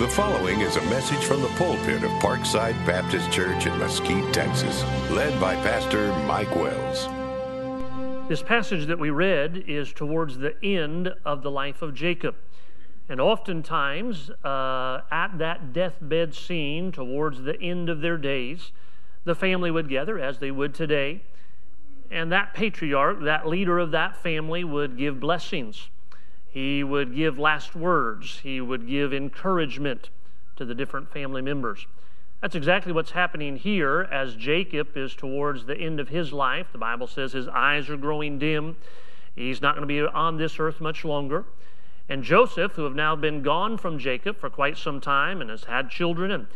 The following is a message from the pulpit of Parkside Baptist Church in Mesquite, Texas, led by Pastor Mike Wells. This passage that we read is towards the end of the life of Jacob. And oftentimes, uh, at that deathbed scene, towards the end of their days, the family would gather, as they would today, and that patriarch, that leader of that family, would give blessings. He would give last words. He would give encouragement to the different family members. That's exactly what's happening here as Jacob is towards the end of his life. The Bible says his eyes are growing dim. He's not going to be on this earth much longer. And Joseph, who have now been gone from Jacob for quite some time and has had children, and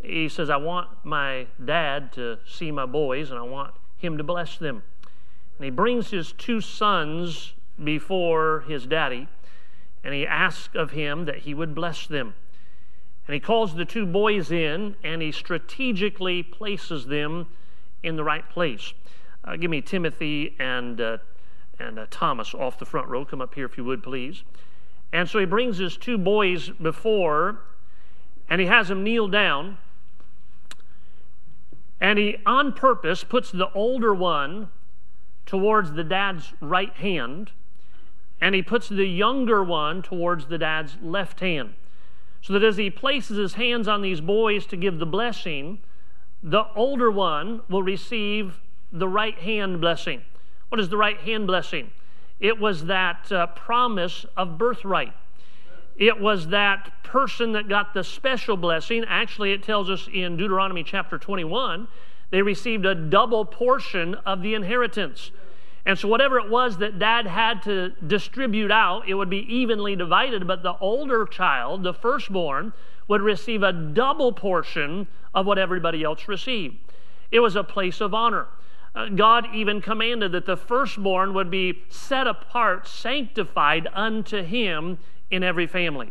he says, I want my dad to see my boys and I want him to bless them. And he brings his two sons before his daddy and he asks of him that he would bless them. And he calls the two boys in and he strategically places them in the right place. Uh, give me Timothy and, uh, and uh, Thomas off the front row. Come up here if you would, please. And so he brings his two boys before and he has them kneel down. And he, on purpose, puts the older one towards the dad's right hand and he puts the younger one towards the dad's left hand. So that as he places his hands on these boys to give the blessing, the older one will receive the right hand blessing. What is the right hand blessing? It was that uh, promise of birthright. It was that person that got the special blessing. Actually, it tells us in Deuteronomy chapter 21, they received a double portion of the inheritance. And so, whatever it was that dad had to distribute out, it would be evenly divided. But the older child, the firstborn, would receive a double portion of what everybody else received. It was a place of honor. Uh, God even commanded that the firstborn would be set apart, sanctified unto him in every family.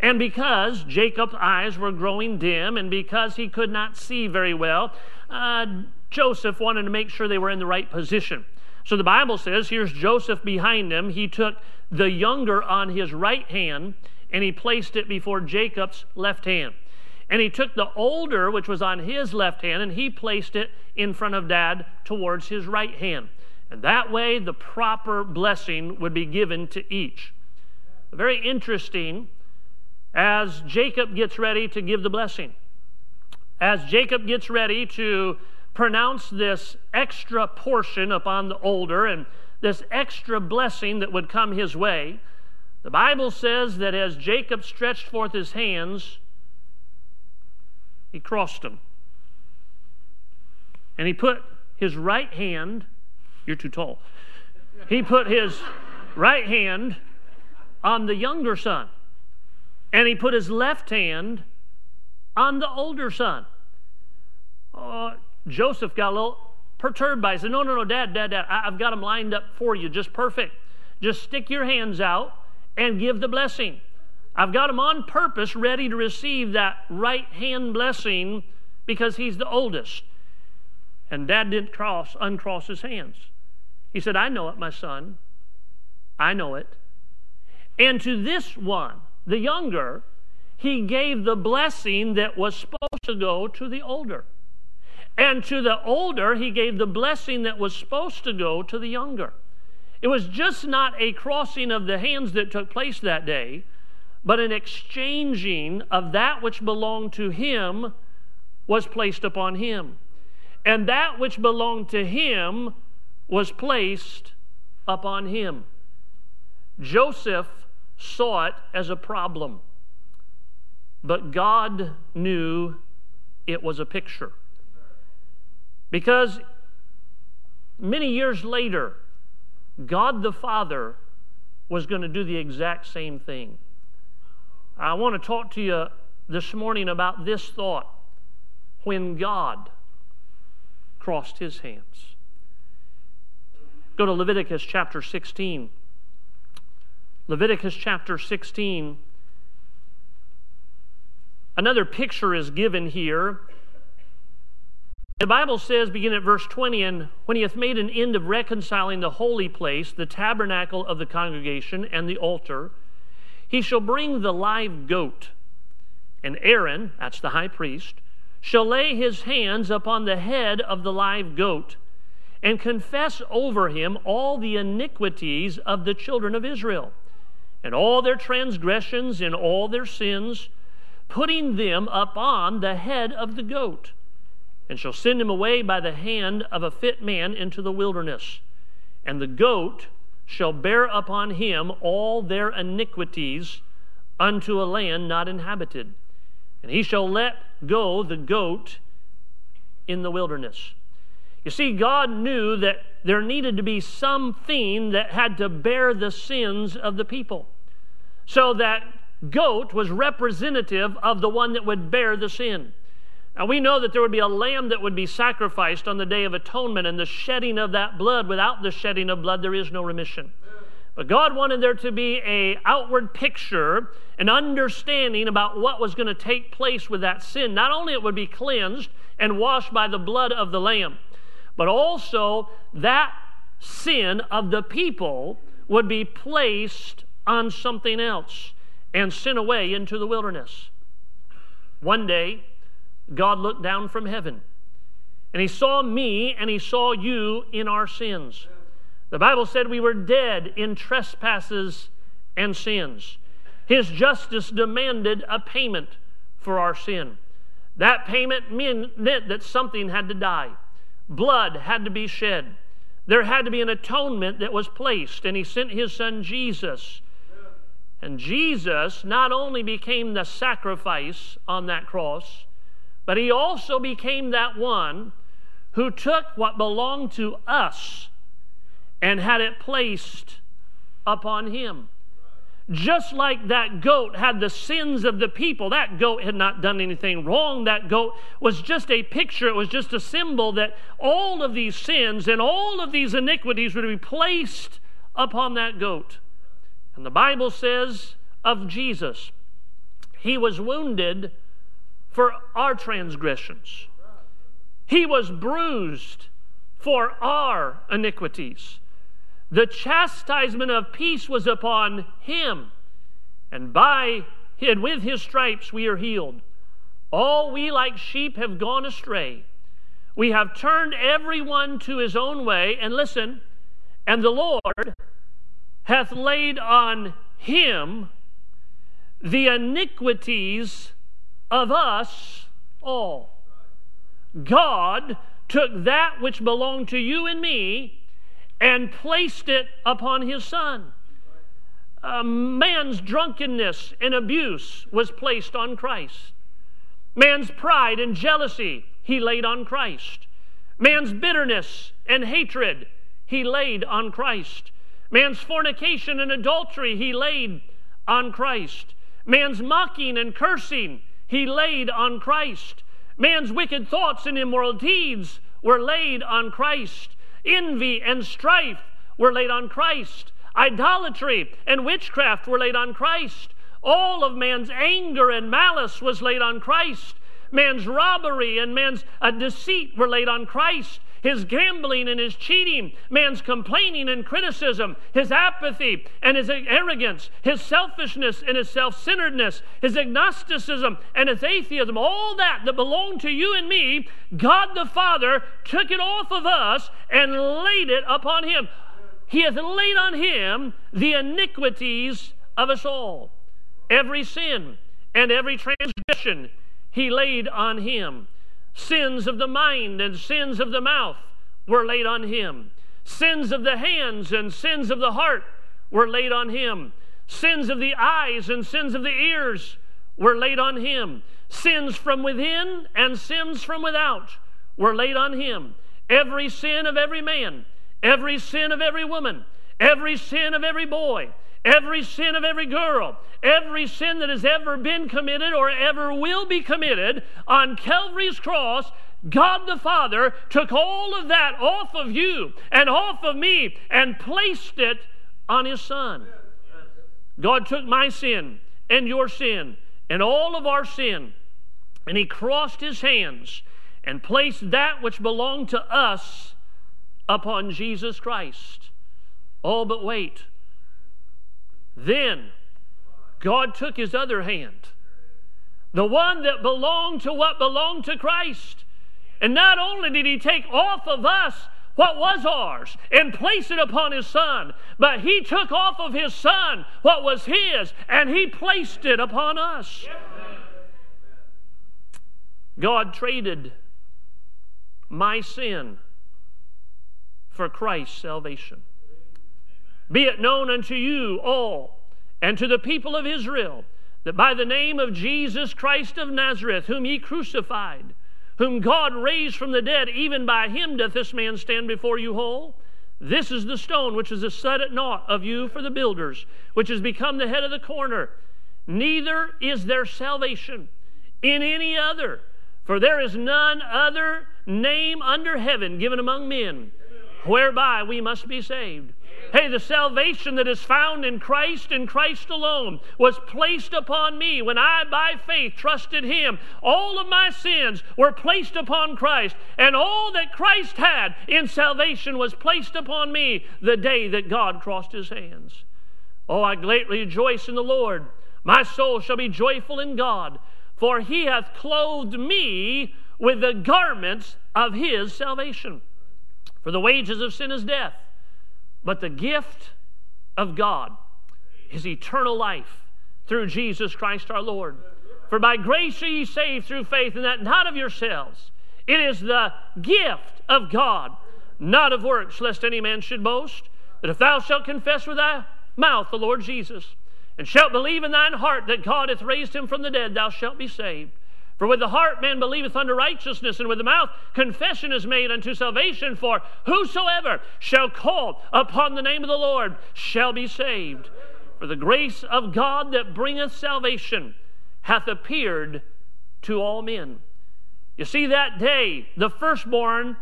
And because Jacob's eyes were growing dim and because he could not see very well, uh, Joseph wanted to make sure they were in the right position. So the Bible says here's Joseph behind him. He took the younger on his right hand and he placed it before Jacob's left hand. And he took the older, which was on his left hand, and he placed it in front of dad towards his right hand. And that way, the proper blessing would be given to each. Very interesting as Jacob gets ready to give the blessing. As Jacob gets ready to pronounce this extra portion upon the older and this extra blessing that would come his way, the Bible says that as Jacob stretched forth his hands, he crossed them. And he put his right hand, you're too tall. He put his right hand on the younger son. And he put his left hand on the older son. Uh, Joseph got a little perturbed by it. He said, No, no, no, Dad, Dad, Dad, I've got them lined up for you, just perfect. Just stick your hands out and give the blessing. I've got him on purpose ready to receive that right hand blessing because he's the oldest. And dad didn't cross, uncross his hands. He said, I know it, my son. I know it. And to this one, the younger, he gave the blessing that was supposed to go to the older. And to the older, he gave the blessing that was supposed to go to the younger. It was just not a crossing of the hands that took place that day, but an exchanging of that which belonged to him was placed upon him. And that which belonged to him was placed upon him. Joseph saw it as a problem, but God knew it was a picture. Because many years later, God the Father was going to do the exact same thing. I want to talk to you this morning about this thought when God crossed his hands. Go to Leviticus chapter 16. Leviticus chapter 16. Another picture is given here the Bible says, beginning at verse 20, and when he hath made an end of reconciling the holy place, the tabernacle of the congregation, and the altar, he shall bring the live goat And Aaron, that's the high priest, shall lay his hands upon the head of the live goat and confess over him all the iniquities of the children of Israel and all their transgressions and all their sins, putting them upon the head of the goat, and shall send him away by the hand of a fit man into the wilderness. And the goat shall bear upon him all their iniquities unto a land not inhabited. And he shall let go the goat in the wilderness. You see, God knew that there needed to be something that had to bear the sins of the people. So that goat was representative of the one that would bear the sin. Now we know that there would be a lamb that would be sacrificed on the day of atonement, and the shedding of that blood, without the shedding of blood, there is no remission. But God wanted there to be a outward picture, an understanding about what was going to take place with that sin. Not only it would be cleansed and washed by the blood of the lamb, but also that sin of the people would be placed on something else and sent away into the wilderness. One day, God looked down from heaven and he saw me and he saw you in our sins. The Bible said we were dead in trespasses and sins. His justice demanded a payment for our sin. That payment meant that something had to die, blood had to be shed. There had to be an atonement that was placed, and he sent his son Jesus. And Jesus not only became the sacrifice on that cross, but he also became that one who took what belonged to us and had it placed upon him. Just like that goat had the sins of the people, that goat had not done anything wrong. That goat was just a picture, it was just a symbol that all of these sins and all of these iniquities would be placed upon that goat. And the Bible says of Jesus, He was wounded for our transgressions, He was bruised for our iniquities. The chastisement of peace was upon him, and by and with his stripes we are healed. All we like sheep have gone astray. We have turned everyone to his own way, and listen, and the Lord hath laid on him the iniquities of us all. God took that which belonged to you and me and placed it upon his son. Man's drunkenness and abuse was placed on Christ. Man's pride and jealousy, he laid on Christ. Man's bitterness and hatred, he laid on Christ. Man's fornication and adultery, he laid on Christ. Man's mocking and cursing, he laid on Christ. Man's wicked thoughts and immoral deeds were laid on Christ. Envy and strife were laid on Christ. Idolatry and witchcraft were laid on Christ. All of man's anger and malice was laid on Christ. Man's robbery and man's uh, deceit were laid on Christ his gambling and his cheating, man's complaining and criticism, his apathy and his arrogance, his selfishness and his self centeredness, his agnosticism and his atheism, all that that belonged to you and me, God the Father took it off of us and laid it upon him. He hath laid on him the iniquities of us all. Every sin and every transgression he laid on him. Sins of the mind and sins of the mouth were laid on him. Sins of the hands and sins of the heart were laid on him. Sins of the eyes and sins of the ears were laid on him. Sins from within and sins from without were laid on him. Every sin of every man, every sin of every woman, every sin of every boy, every sin of every girl, every sin that has ever been committed or ever will be committed on Calvary's cross, God the Father took all of that off of you and off of me and placed it on His Son. God took my sin and your sin and all of our sin, and He crossed His hands and placed that which belonged to us upon Jesus Christ. Oh, but wait. Then God took his other hand, the one that belonged to what belonged to Christ. And not only did he take off of us what was ours and place it upon his son, but he took off of his son what was his and he placed it upon us. God traded my sin for Christ's salvation. Be it known unto you all and to the people of Israel that by the name of Jesus Christ of Nazareth, whom ye crucified, whom God raised from the dead, even by him doth this man stand before you whole. This is the stone which is a set at naught of you for the builders, which has become the head of the corner. Neither is there salvation in any other, for there is none other name under heaven given among men whereby we must be saved. Hey, the salvation that is found in Christ and Christ alone was placed upon me when I, by faith, trusted Him. All of my sins were placed upon Christ, and all that Christ had in salvation was placed upon me the day that God crossed His hands. Oh, I greatly rejoice in the Lord. My soul shall be joyful in God, for He hath clothed me with the garments of His salvation. For the wages of sin is death, but the gift of God is eternal life through Jesus Christ our Lord. For by grace are ye saved through faith, and that not of yourselves. It is the gift of God, not of works, lest any man should boast. That if thou shalt confess with thy mouth the Lord Jesus, and shalt believe in thine heart that God hath raised him from the dead, thou shalt be saved. For with the heart man believeth unto righteousness, and with the mouth confession is made unto salvation. For whosoever shall call upon the name of the Lord shall be saved. For the grace of God that bringeth salvation hath appeared to all men. You see, that day, the firstborn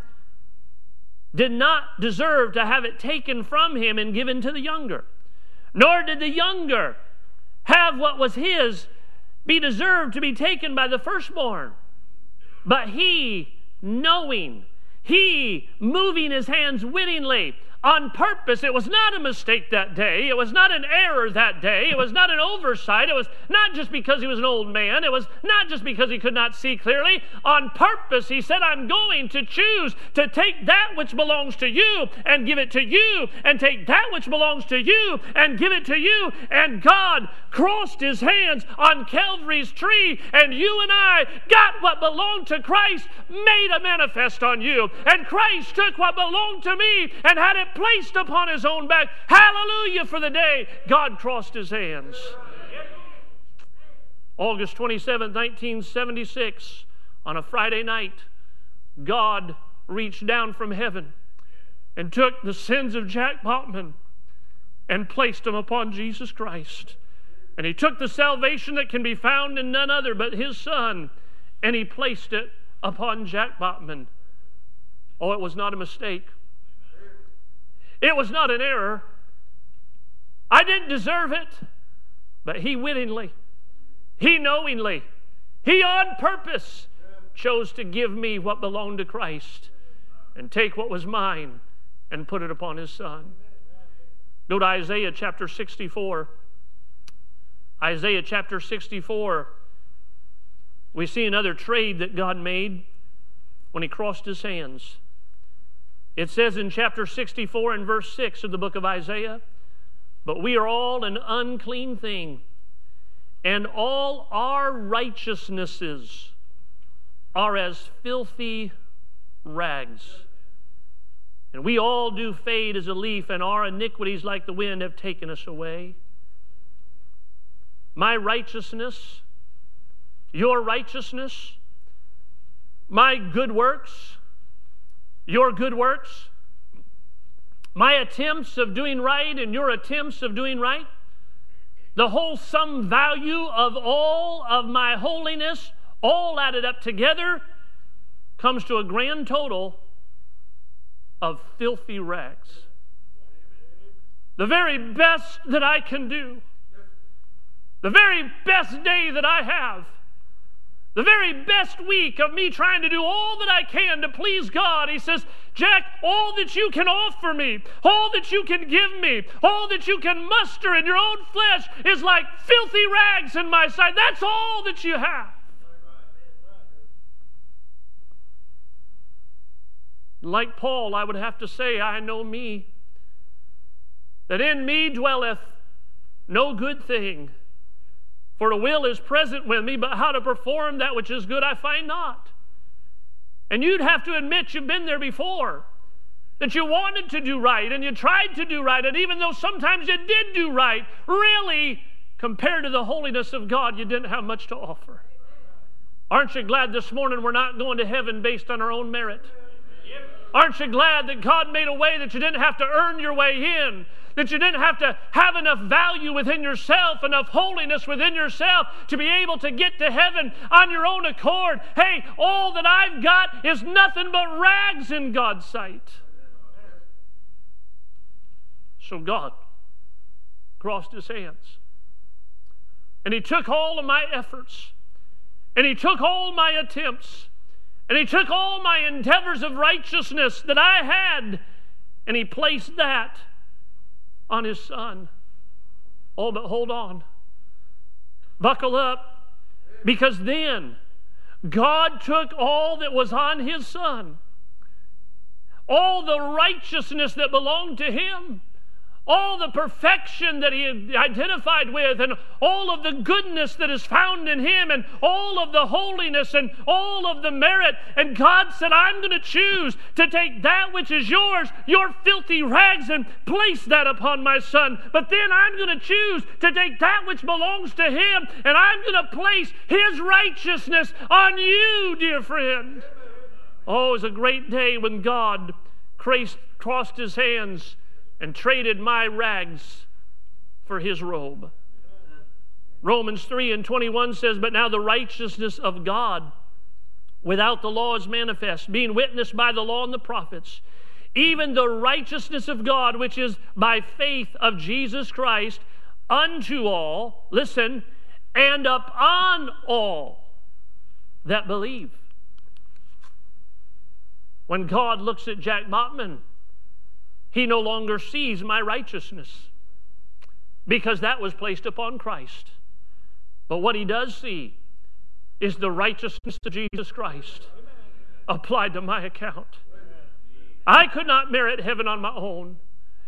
did not deserve to have it taken from him and given to the younger, nor did the younger have what was his be deserved to be taken by the firstborn. But he, knowing, he moving his hands wittingly, on purpose. It was not a mistake that day. It was not an error that day. It was not an oversight. It was not just because he was an old man. It was not just because he could not see clearly. On purpose, he said, I'm going to choose to take that which belongs to you and give it to you, and take that which belongs to you and give it to you. And God crossed his hands on Calvary's tree, and you and I got what belonged to Christ made a manifest on you. And Christ took what belonged to me and had it placed upon his own back. Hallelujah for the day God crossed his hands. August 27, 1976, on a Friday night, God reached down from heaven and took the sins of Jack Botman and placed them upon Jesus Christ. And he took the salvation that can be found in none other but his son and he placed it upon Jack Botman. Oh, it was not a mistake. It was not an error. I didn't deserve it, but He willingly, He knowingly, He on purpose chose to give me what belonged to Christ and take what was mine and put it upon His Son. Go to Isaiah chapter 64. Isaiah chapter 64. We see another trade that God made when He crossed His hands. It says in chapter 64 and verse 6 of the book of Isaiah, But we are all an unclean thing, and all our righteousnesses are as filthy rags. And we all do fade as a leaf, and our iniquities, like the wind, have taken us away. My righteousness, your righteousness, my good works, your good works, my attempts of doing right and your attempts of doing right, the whole sum value of all of my holiness, all added up together, comes to a grand total of filthy rags. The very best that I can do, the very best day that I have, the very best week of me trying to do all that I can to please God, he says, Jack, all that you can offer me, all that you can give me, all that you can muster in your own flesh is like filthy rags in my sight. That's all that you have. Like Paul, I would have to say, I know me, that in me dwelleth no good thing. For the will is present with me, but how to perform that which is good I find not. And you'd have to admit you've been there before. That you wanted to do right and you tried to do right, and even though sometimes you did do right, really, compared to the holiness of God, you didn't have much to offer. Aren't you glad this morning we're not going to heaven based on our own merit? Aren't you glad that God made a way that you didn't have to earn your way in? That you didn't have to have enough value within yourself, enough holiness within yourself to be able to get to heaven on your own accord. Hey, all that I've got is nothing but rags in God's sight. So God crossed his hands. And he took all of my efforts, and he took all my attempts, and he took all my endeavors of righteousness that I had, and he placed that on his son. Oh, but hold on. Buckle up, because then God took all that was on his son, all the righteousness that belonged to him, all the perfection that he identified with, and all of the goodness that is found in him, and all of the holiness, and all of the merit. And God said, I'm going to choose to take that which is yours, your filthy rags, and place that upon my son. But then I'm going to choose to take that which belongs to him, and I'm going to place his righteousness on you, dear friend. Oh, it was a great day when God crossed his hands and traded my rags for his robe. Romans 3 and 21 says, But now the righteousness of God without the law is manifest, being witnessed by the law and the prophets, even the righteousness of God, which is by faith of Jesus Christ, unto all, listen, and upon all that believe. When God looks at Jack Botman, he no longer sees my righteousness because that was placed upon Christ. But what he does see is the righteousness of Jesus Christ applied to my account. I could not merit heaven on my own.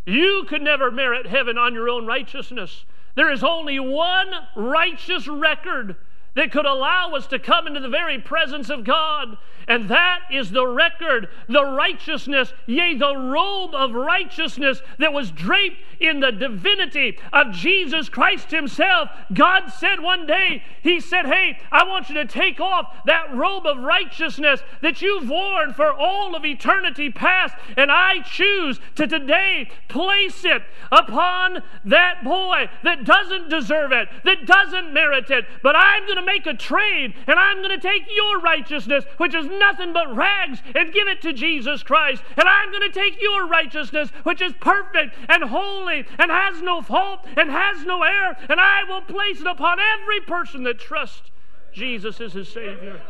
You could never merit heaven on your own righteousness. There is only one righteous record that could allow us to come into the very presence of God. And that is the record, the righteousness, yea, the robe of righteousness that was draped in the divinity of Jesus Christ Himself. God said one day, He said, Hey, I want you to take off that robe of righteousness that you've worn for all of eternity past, and I choose to today place it upon that boy that doesn't deserve it, that doesn't merit it, but I'm going to make a trade and I'm going to take your righteousness, which is nothing but rags, and give it to Jesus Christ. And I'm going to take your righteousness, which is perfect and holy and has no fault and has no error, and I will place it upon every person that trusts Jesus as his Savior.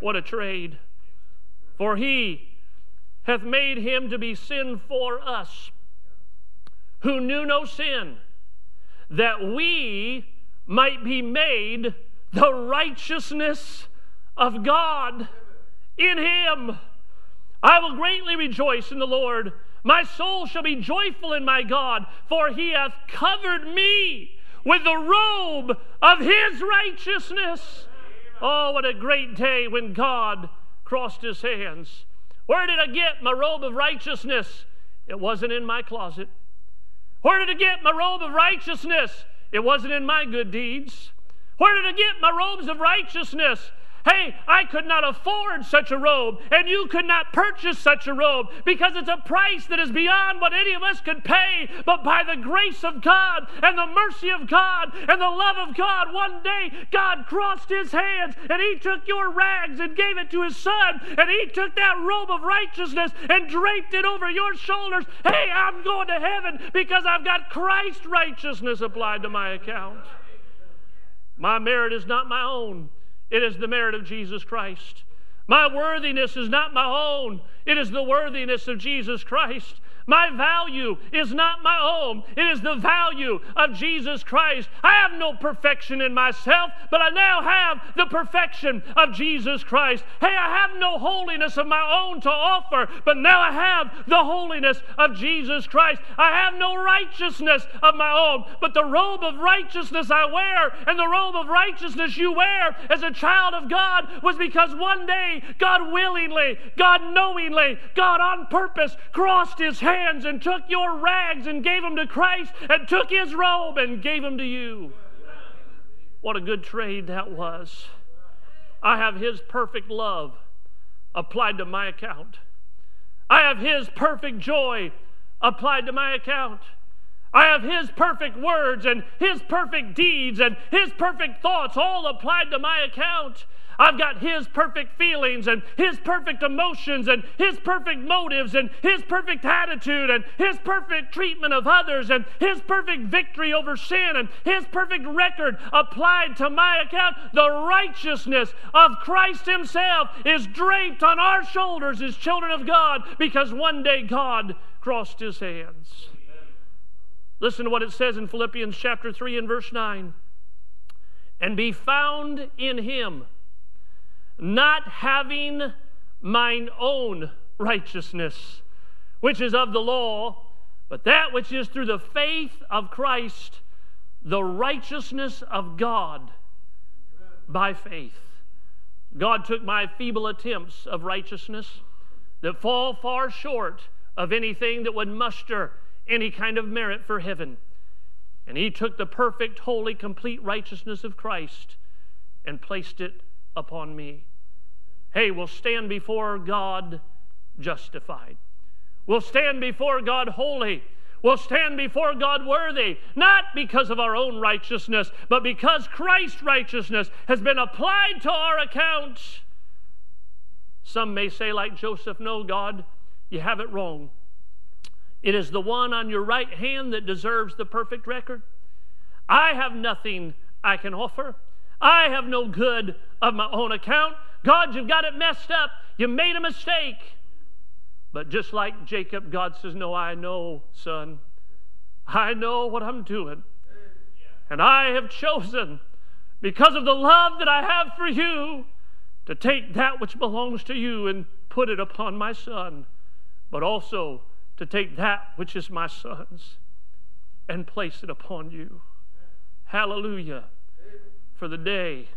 What a trade. For he hath made him to be sin for us, who knew no sin, that we might be made the righteousness of God in him. I will greatly rejoice in the Lord. My soul shall be joyful in my God, for he hath covered me with the robe of his righteousness. Oh, what a great day when God crossed his hands. Where did I get my robe of righteousness? It wasn't in my closet. Where did I get my robe of righteousness? It wasn't in my good deeds. Where did I get my robes of righteousness? Hey, I could not afford such a robe, and you could not purchase such a robe because it's a price that is beyond what any of us could pay. But by the grace of God and the mercy of God and the love of God, one day God crossed his hands and he took your rags and gave it to his son, and he took that robe of righteousness and draped it over your shoulders. Hey, I'm going to heaven because I've got Christ's righteousness applied to my account. My merit is not my own, it is the merit of Jesus Christ. My worthiness is not my own, it is the worthiness of Jesus Christ. My value is not my own, it is the value of Jesus Christ. I have no perfection in myself, but I now have the perfection of Jesus Christ. Hey, I have no holiness of my own to offer, but now I have the holiness of Jesus Christ. I have no righteousness of my own, but the robe of righteousness I wear, and the robe of righteousness you wear as a child of God was because one day God willingly, God knowingly, God on purpose crossed his hands and took your rags and gave them to Christ and took his robe and gave them to you. What a good trade that was. I have his perfect love applied to my account. I have his perfect joy applied to my account. I have His perfect words and His perfect deeds and His perfect thoughts all applied to my account. I've got His perfect feelings and His perfect emotions and His perfect motives and His perfect attitude and His perfect treatment of others and His perfect victory over sin and His perfect record applied to my account. The righteousness of Christ Himself is draped on our shoulders as children of God because one day God crossed His hands. Listen to what it says in Philippians chapter 3 and verse 9. And be found in him, not having mine own righteousness, which is of the law, but that which is through the faith of Christ, the righteousness of God by faith. God took my feeble attempts of righteousness that fall far short of anything that would muster any kind of merit for heaven. And he took the perfect, holy, complete righteousness of Christ and placed it upon me. Hey, we'll stand before God justified. We'll stand before God holy. We'll stand before God worthy, not because of our own righteousness, but because Christ's righteousness has been applied to our account. Some may say, like Joseph, No, God, you have it wrong. It is the one on your right hand that deserves the perfect record. I have nothing I can offer. I have no good of my own account. God, you've got it messed up. You made a mistake. But just like Jacob, God says, No, I know, son. I know what I'm doing. And I have chosen, because of the love that I have for you, to take that which belongs to you and put it upon my son, but also to take that which is my son's and place it upon you. Hallelujah. For the day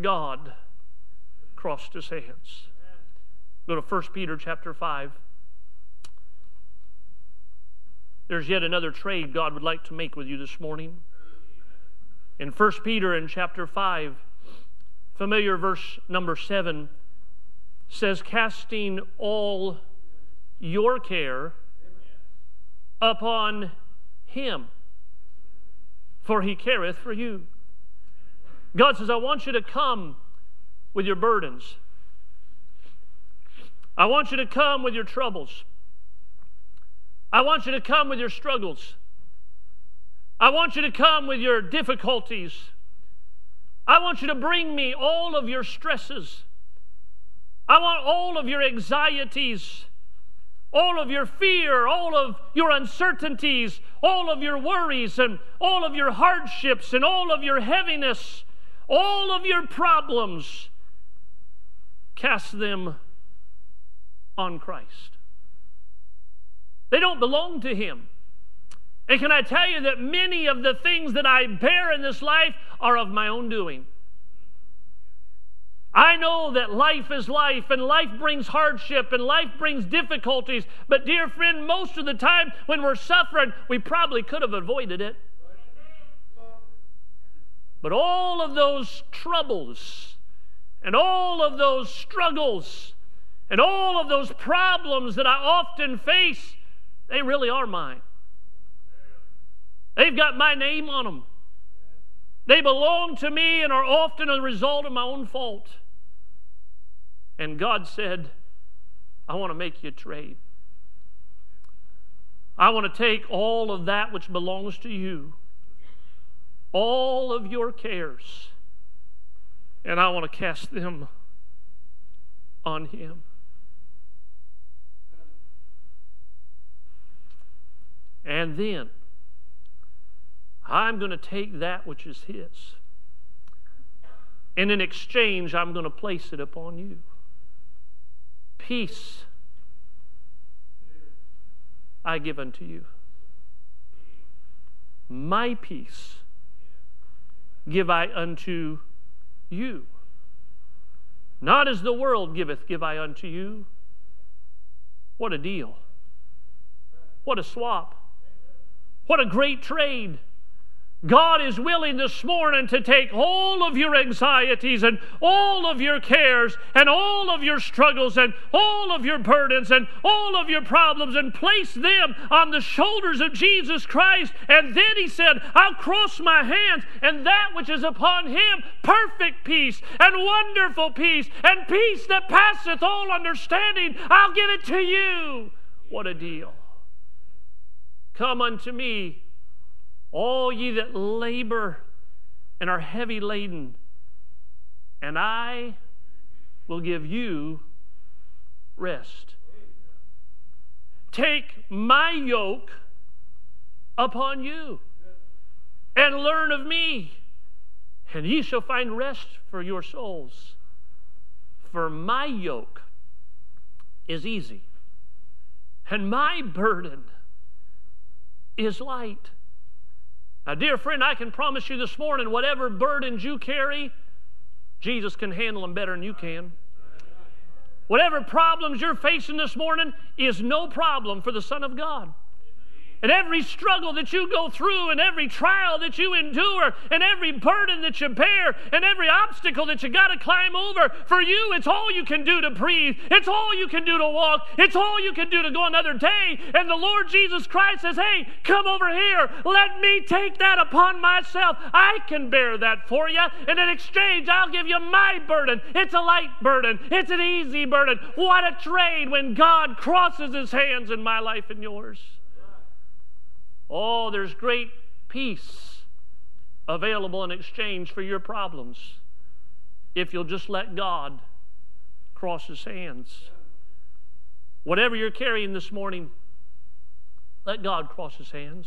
God crossed his hands. Go to 1 Peter chapter 5. There's yet another trade God would like to make with you this morning. In 1 Peter in chapter 5, familiar verse number 7 says, Casting all your care upon him, for he careth for you. God says, I want you to come with your burdens. I want you to come with your troubles. I want you to come with your struggles. I want you to come with your difficulties. I want you to bring me all of your stresses. I want all of your anxieties all of your fear, all of your uncertainties, all of your worries, and all of your hardships, and all of your heaviness, all of your problems, cast them on Christ. They don't belong to Him. And can I tell you that many of the things that I bear in this life are of my own doing? I know that life is life and life brings hardship and life brings difficulties. But, dear friend, most of the time when we're suffering, we probably could have avoided it. But all of those troubles and all of those struggles and all of those problems that I often face, they really are mine. They've got my name on them. They belong to me and are often a result of my own fault. And God said, I want to make you a trade. I want to take all of that which belongs to you, all of your cares, and I want to cast them on Him. And then I'm going to take that which is His. And in exchange, I'm going to place it upon you. Peace I give unto you. My peace give I unto you. Not as the world giveth, give I unto you. What a deal. What a swap. What a great trade. God is willing this morning to take all of your anxieties and all of your cares and all of your struggles and all of your burdens and all of your problems and place them on the shoulders of Jesus Christ. And then he said, I'll cross my hands, and that which is upon him, perfect peace and wonderful peace and peace that passeth all understanding, I'll give it to you. What a deal. Come unto me all ye that labor and are heavy laden, and I will give you rest. Take my yoke upon you and learn of me, and ye shall find rest for your souls. For my yoke is easy, and my burden is light. Now, dear friend, I can promise you this morning whatever burdens you carry, Jesus can handle them better than you can. Whatever problems you're facing this morning is no problem for the Son of God. And every struggle that you go through, and every trial that you endure, and every burden that you bear, and every obstacle that you got to climb over, for you, it's all you can do to breathe. It's all you can do to walk. It's all you can do to go another day. And the Lord Jesus Christ says, Hey, come over here. Let me take that upon myself. I can bear that for you. And in exchange, I'll give you my burden. It's a light burden, it's an easy burden. What a trade when God crosses his hands in my life and yours. Oh, there's great peace available in exchange for your problems if you'll just let God cross his hands. Whatever you're carrying this morning, let God cross his hands.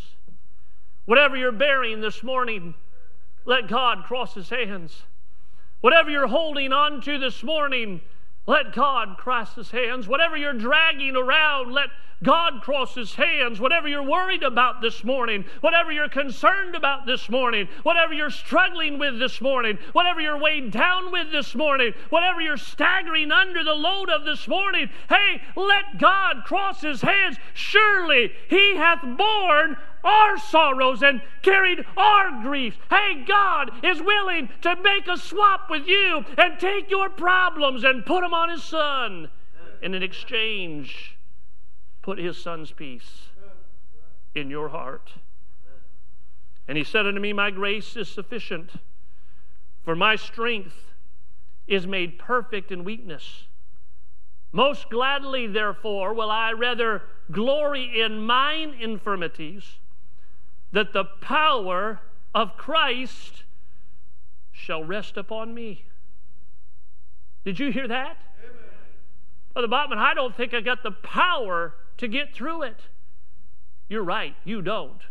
Whatever you're bearing this morning, let God cross his hands. Whatever you're holding on to this morning, let God cross his hands. Whatever you're dragging around, let God cross his hands. Whatever you're worried about this morning, whatever you're concerned about this morning, whatever you're struggling with this morning, whatever you're weighed down with this morning, whatever you're staggering under the load of this morning, hey, let God cross his hands. Surely he hath borne our sorrows and carried our griefs. Hey, God is willing to make a swap with you and take your problems and put them on His Son. And in exchange, put His Son's peace in your heart. And He said unto me, My grace is sufficient, for my strength is made perfect in weakness. Most gladly, therefore, will I rather glory in mine infirmities that the power of Christ shall rest upon me. Did you hear that? Amen. Brother Botman, I don't think I got the power to get through it. You're right, you don't.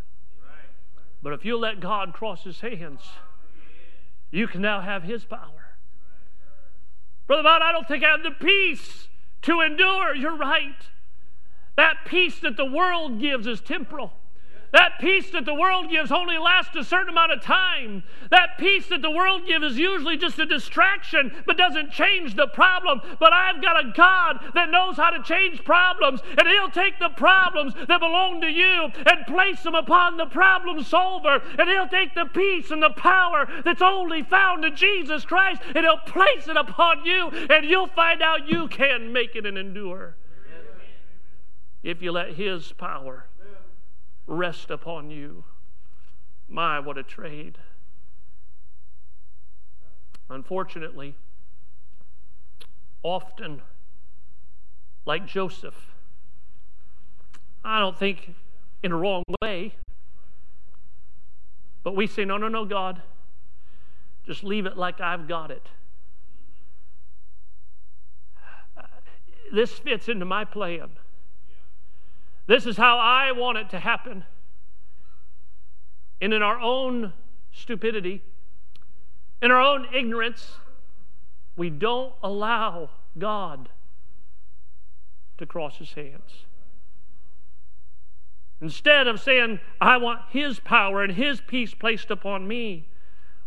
But if you let God cross his hands, you can now have his power. Brother Botman, I don't think I have the peace to endure. You're right. That peace that the world gives is temporal. That peace that the world gives only lasts a certain amount of time. That peace that the world gives is usually just a distraction, but doesn't change the problem. But I've got a God that knows how to change problems, and He'll take the problems that belong to you and place them upon the problem solver. And He'll take the peace and the power that's only found in Jesus Christ, and He'll place it upon you, and you'll find out you can make it and endure if you let His power rest upon you. My, what a trade. Unfortunately, often, like Joseph, I don't think in a wrong way, but we say, no, no, no, God, just leave it like I've got it. This fits into my plan. This is how I want it to happen. and in our own stupidity, in our own ignorance, we don't allow God to cross his hands. Instead of saying, I want his power and his peace placed upon me,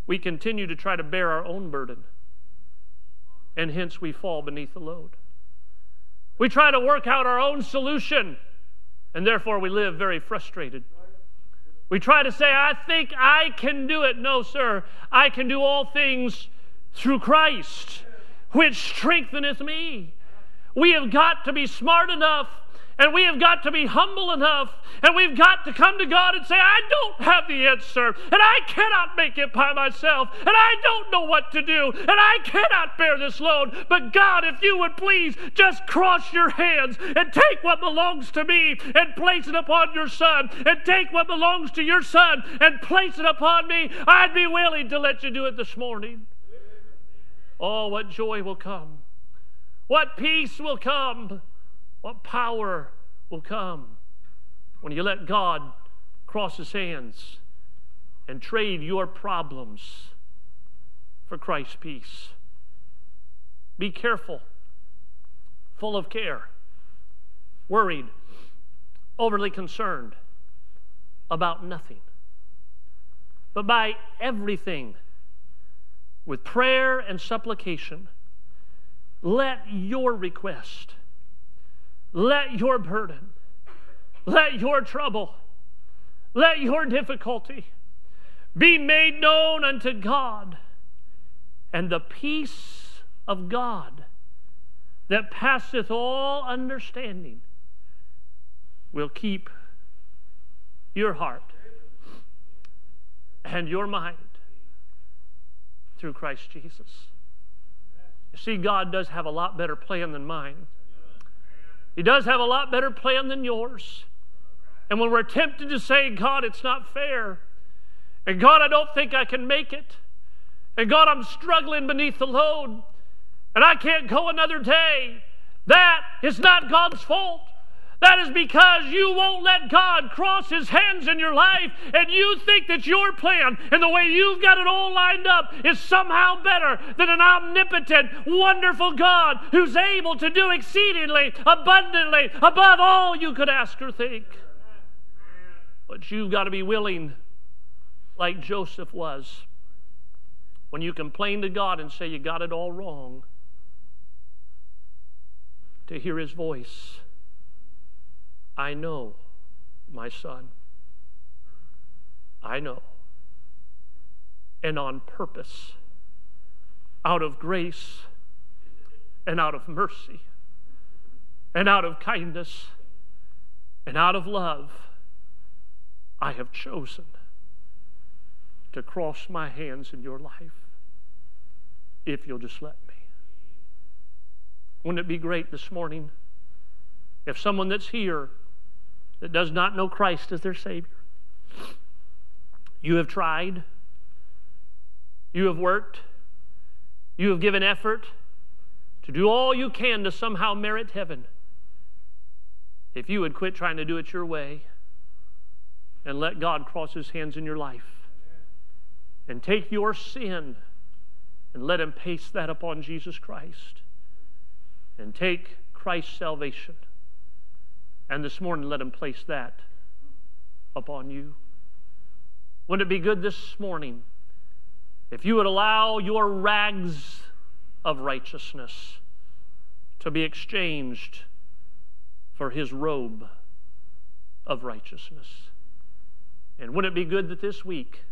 we continue to try to bear our own burden. And hence we fall beneath the load. We try to work out our own solution, and therefore we live very frustrated. We try to say, I think I can do it. No, sir. I can do all things through Christ, which strengtheneth me. We have got to be smart enough and we have got to be humble enough and we've got to come to God and say, I don't have the answer and I cannot make it by myself and I don't know what to do and I cannot bear this load. But God, if you would please just cross your hands and take what belongs to me and place it upon your son and take what belongs to your son and place it upon me, I'd be willing to let you do it this morning. Oh, what joy will come. What peace will come what power will come when you let God cross his hands and trade your problems for Christ's peace? Be careful, full of care, worried, overly concerned about nothing, but by everything, with prayer and supplication, let your request let your burden, let your trouble, let your difficulty be made known unto God, and the peace of God that passeth all understanding will keep your heart and your mind through Christ Jesus. You see, God does have a lot better plan than mine. He does have a lot better plan than yours. And when we're tempted to say, God, it's not fair, and God, I don't think I can make it, and God, I'm struggling beneath the load, and I can't go another day, that is not God's fault. That is because you won't let God cross his hands in your life and you think that your plan and the way you've got it all lined up is somehow better than an omnipotent, wonderful God who's able to do exceedingly, abundantly, above all you could ask or think. But you've got to be willing, like Joseph was, when you complain to God and say you got it all wrong, to hear his voice I know, my son. I know. And on purpose, out of grace and out of mercy and out of kindness and out of love, I have chosen to cross my hands in your life if you'll just let me. Wouldn't it be great this morning if someone that's here that does not know Christ as their Savior. You have tried, you have worked, you have given effort to do all you can to somehow merit heaven. If you would quit trying to do it your way and let God cross His hands in your life and take your sin and let Him paste that upon Jesus Christ and take Christ's salvation and this morning, let Him place that upon you. Wouldn't it be good this morning if you would allow your rags of righteousness to be exchanged for His robe of righteousness? And wouldn't it be good that this week,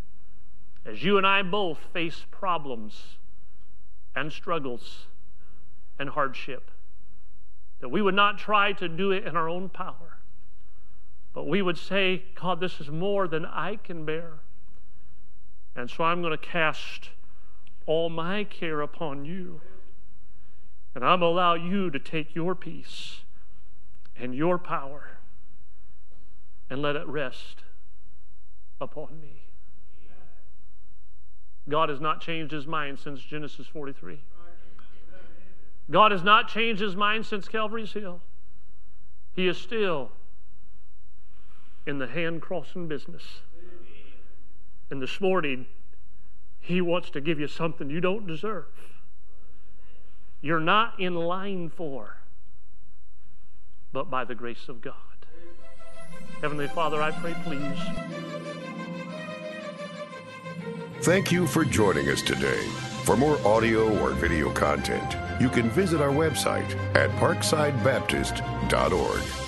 as you and I both face problems and struggles and hardship, that we would not try to do it in our own power, but we would say, God, this is more than I can bear. And so I'm going to cast all my care upon you. And I'm going to allow you to take your peace and your power and let it rest upon me. God has not changed his mind since Genesis 43. God has not changed his mind since Calvary's Hill. He is still in the hand crossing business. And this morning, He wants to give you something you don't deserve. You're not in line for, but by the grace of God. Heavenly Father, I pray, please. Thank you for joining us today. For more audio or video content, you can visit our website at parksidebaptist.org.